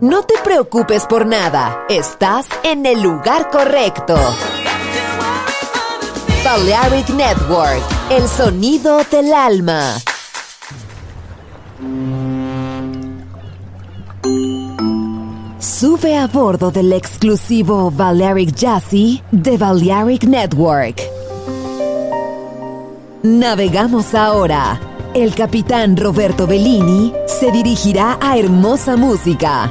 No te preocupes por nada, estás en el lugar correcto. Balearic Network, el sonido del alma. Sube a bordo del exclusivo Balearic Jazzy de Balearic Network. Navegamos ahora. El capitán Roberto Bellini se dirigirá a hermosa música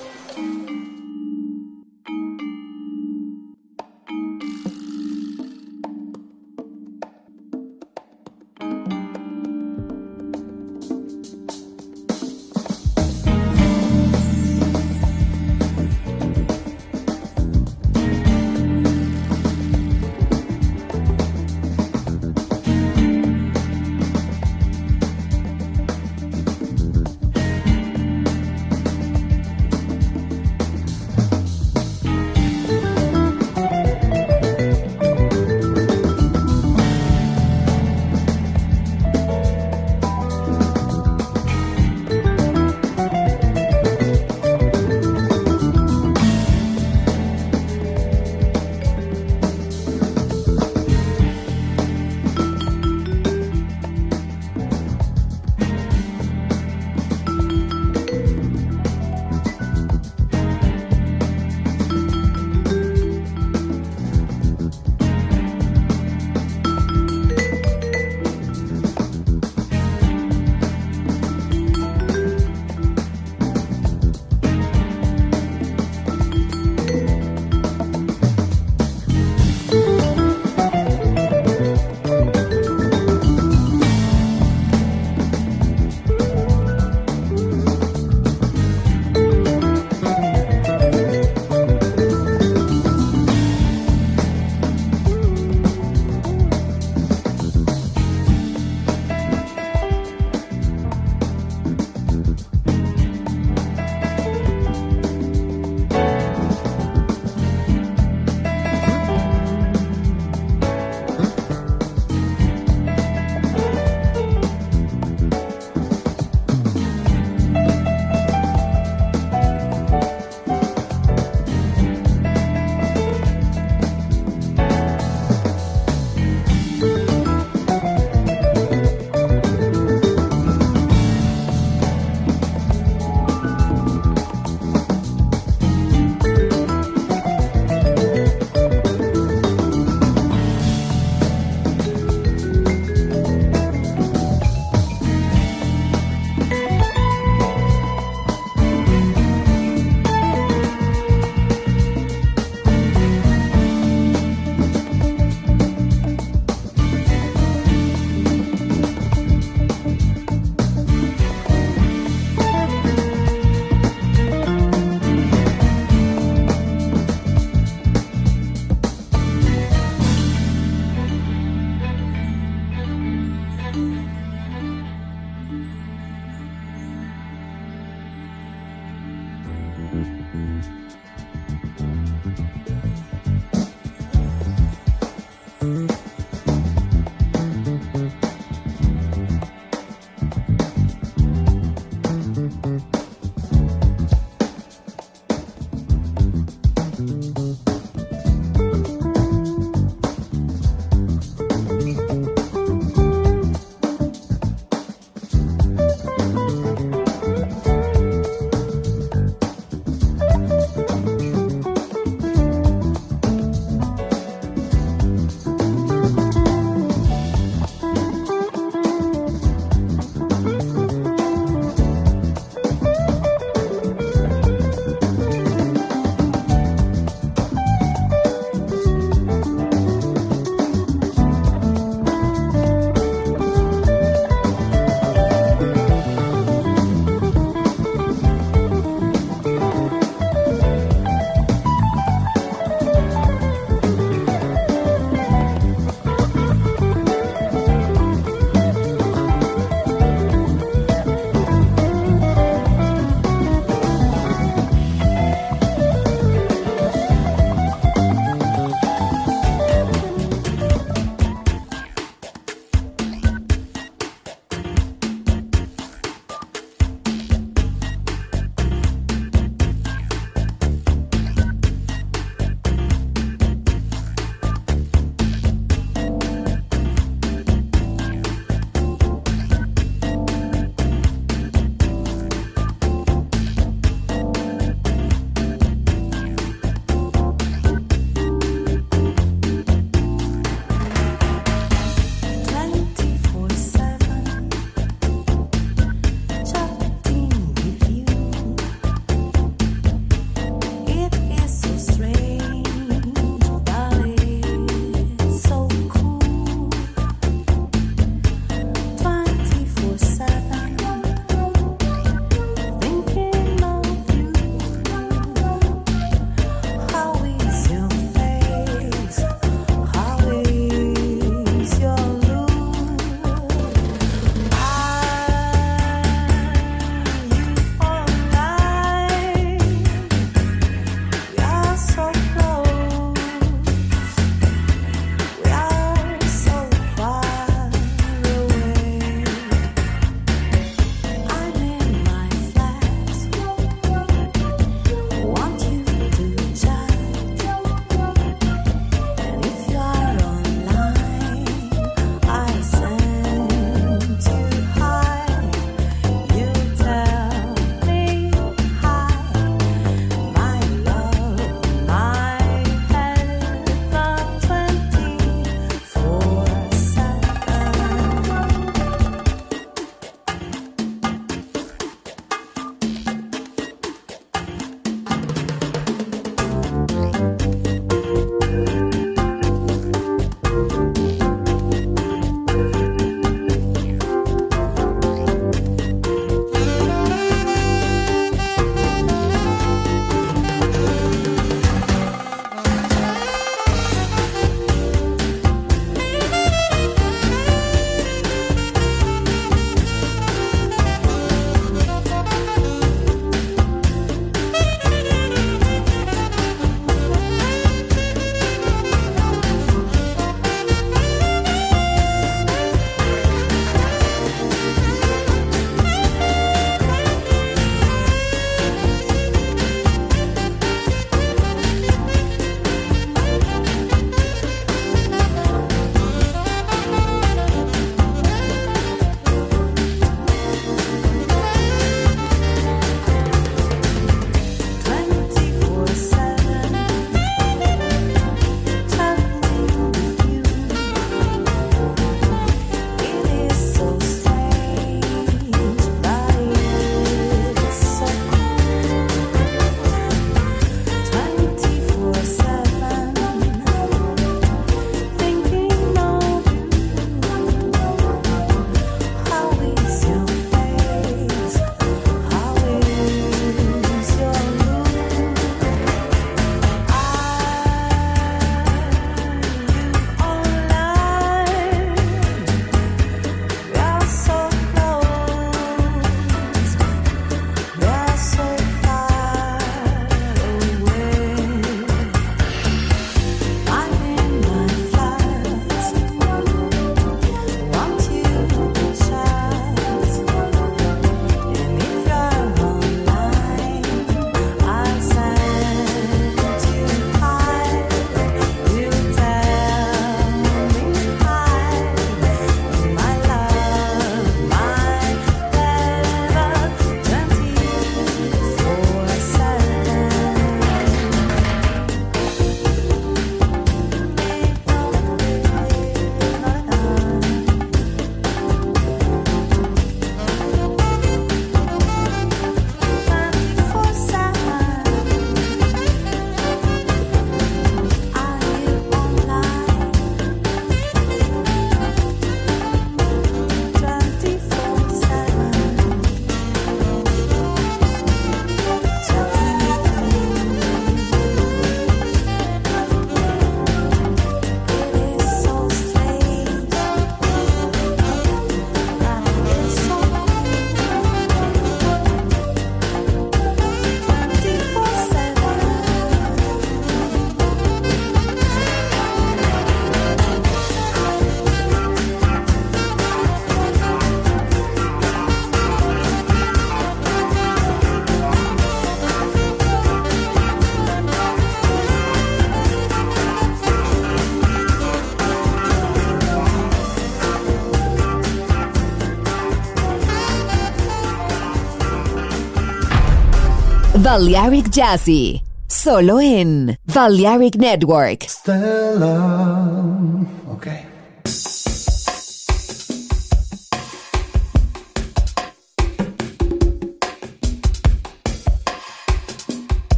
Balearic Jazzy, solo en Balearic Network. Stella.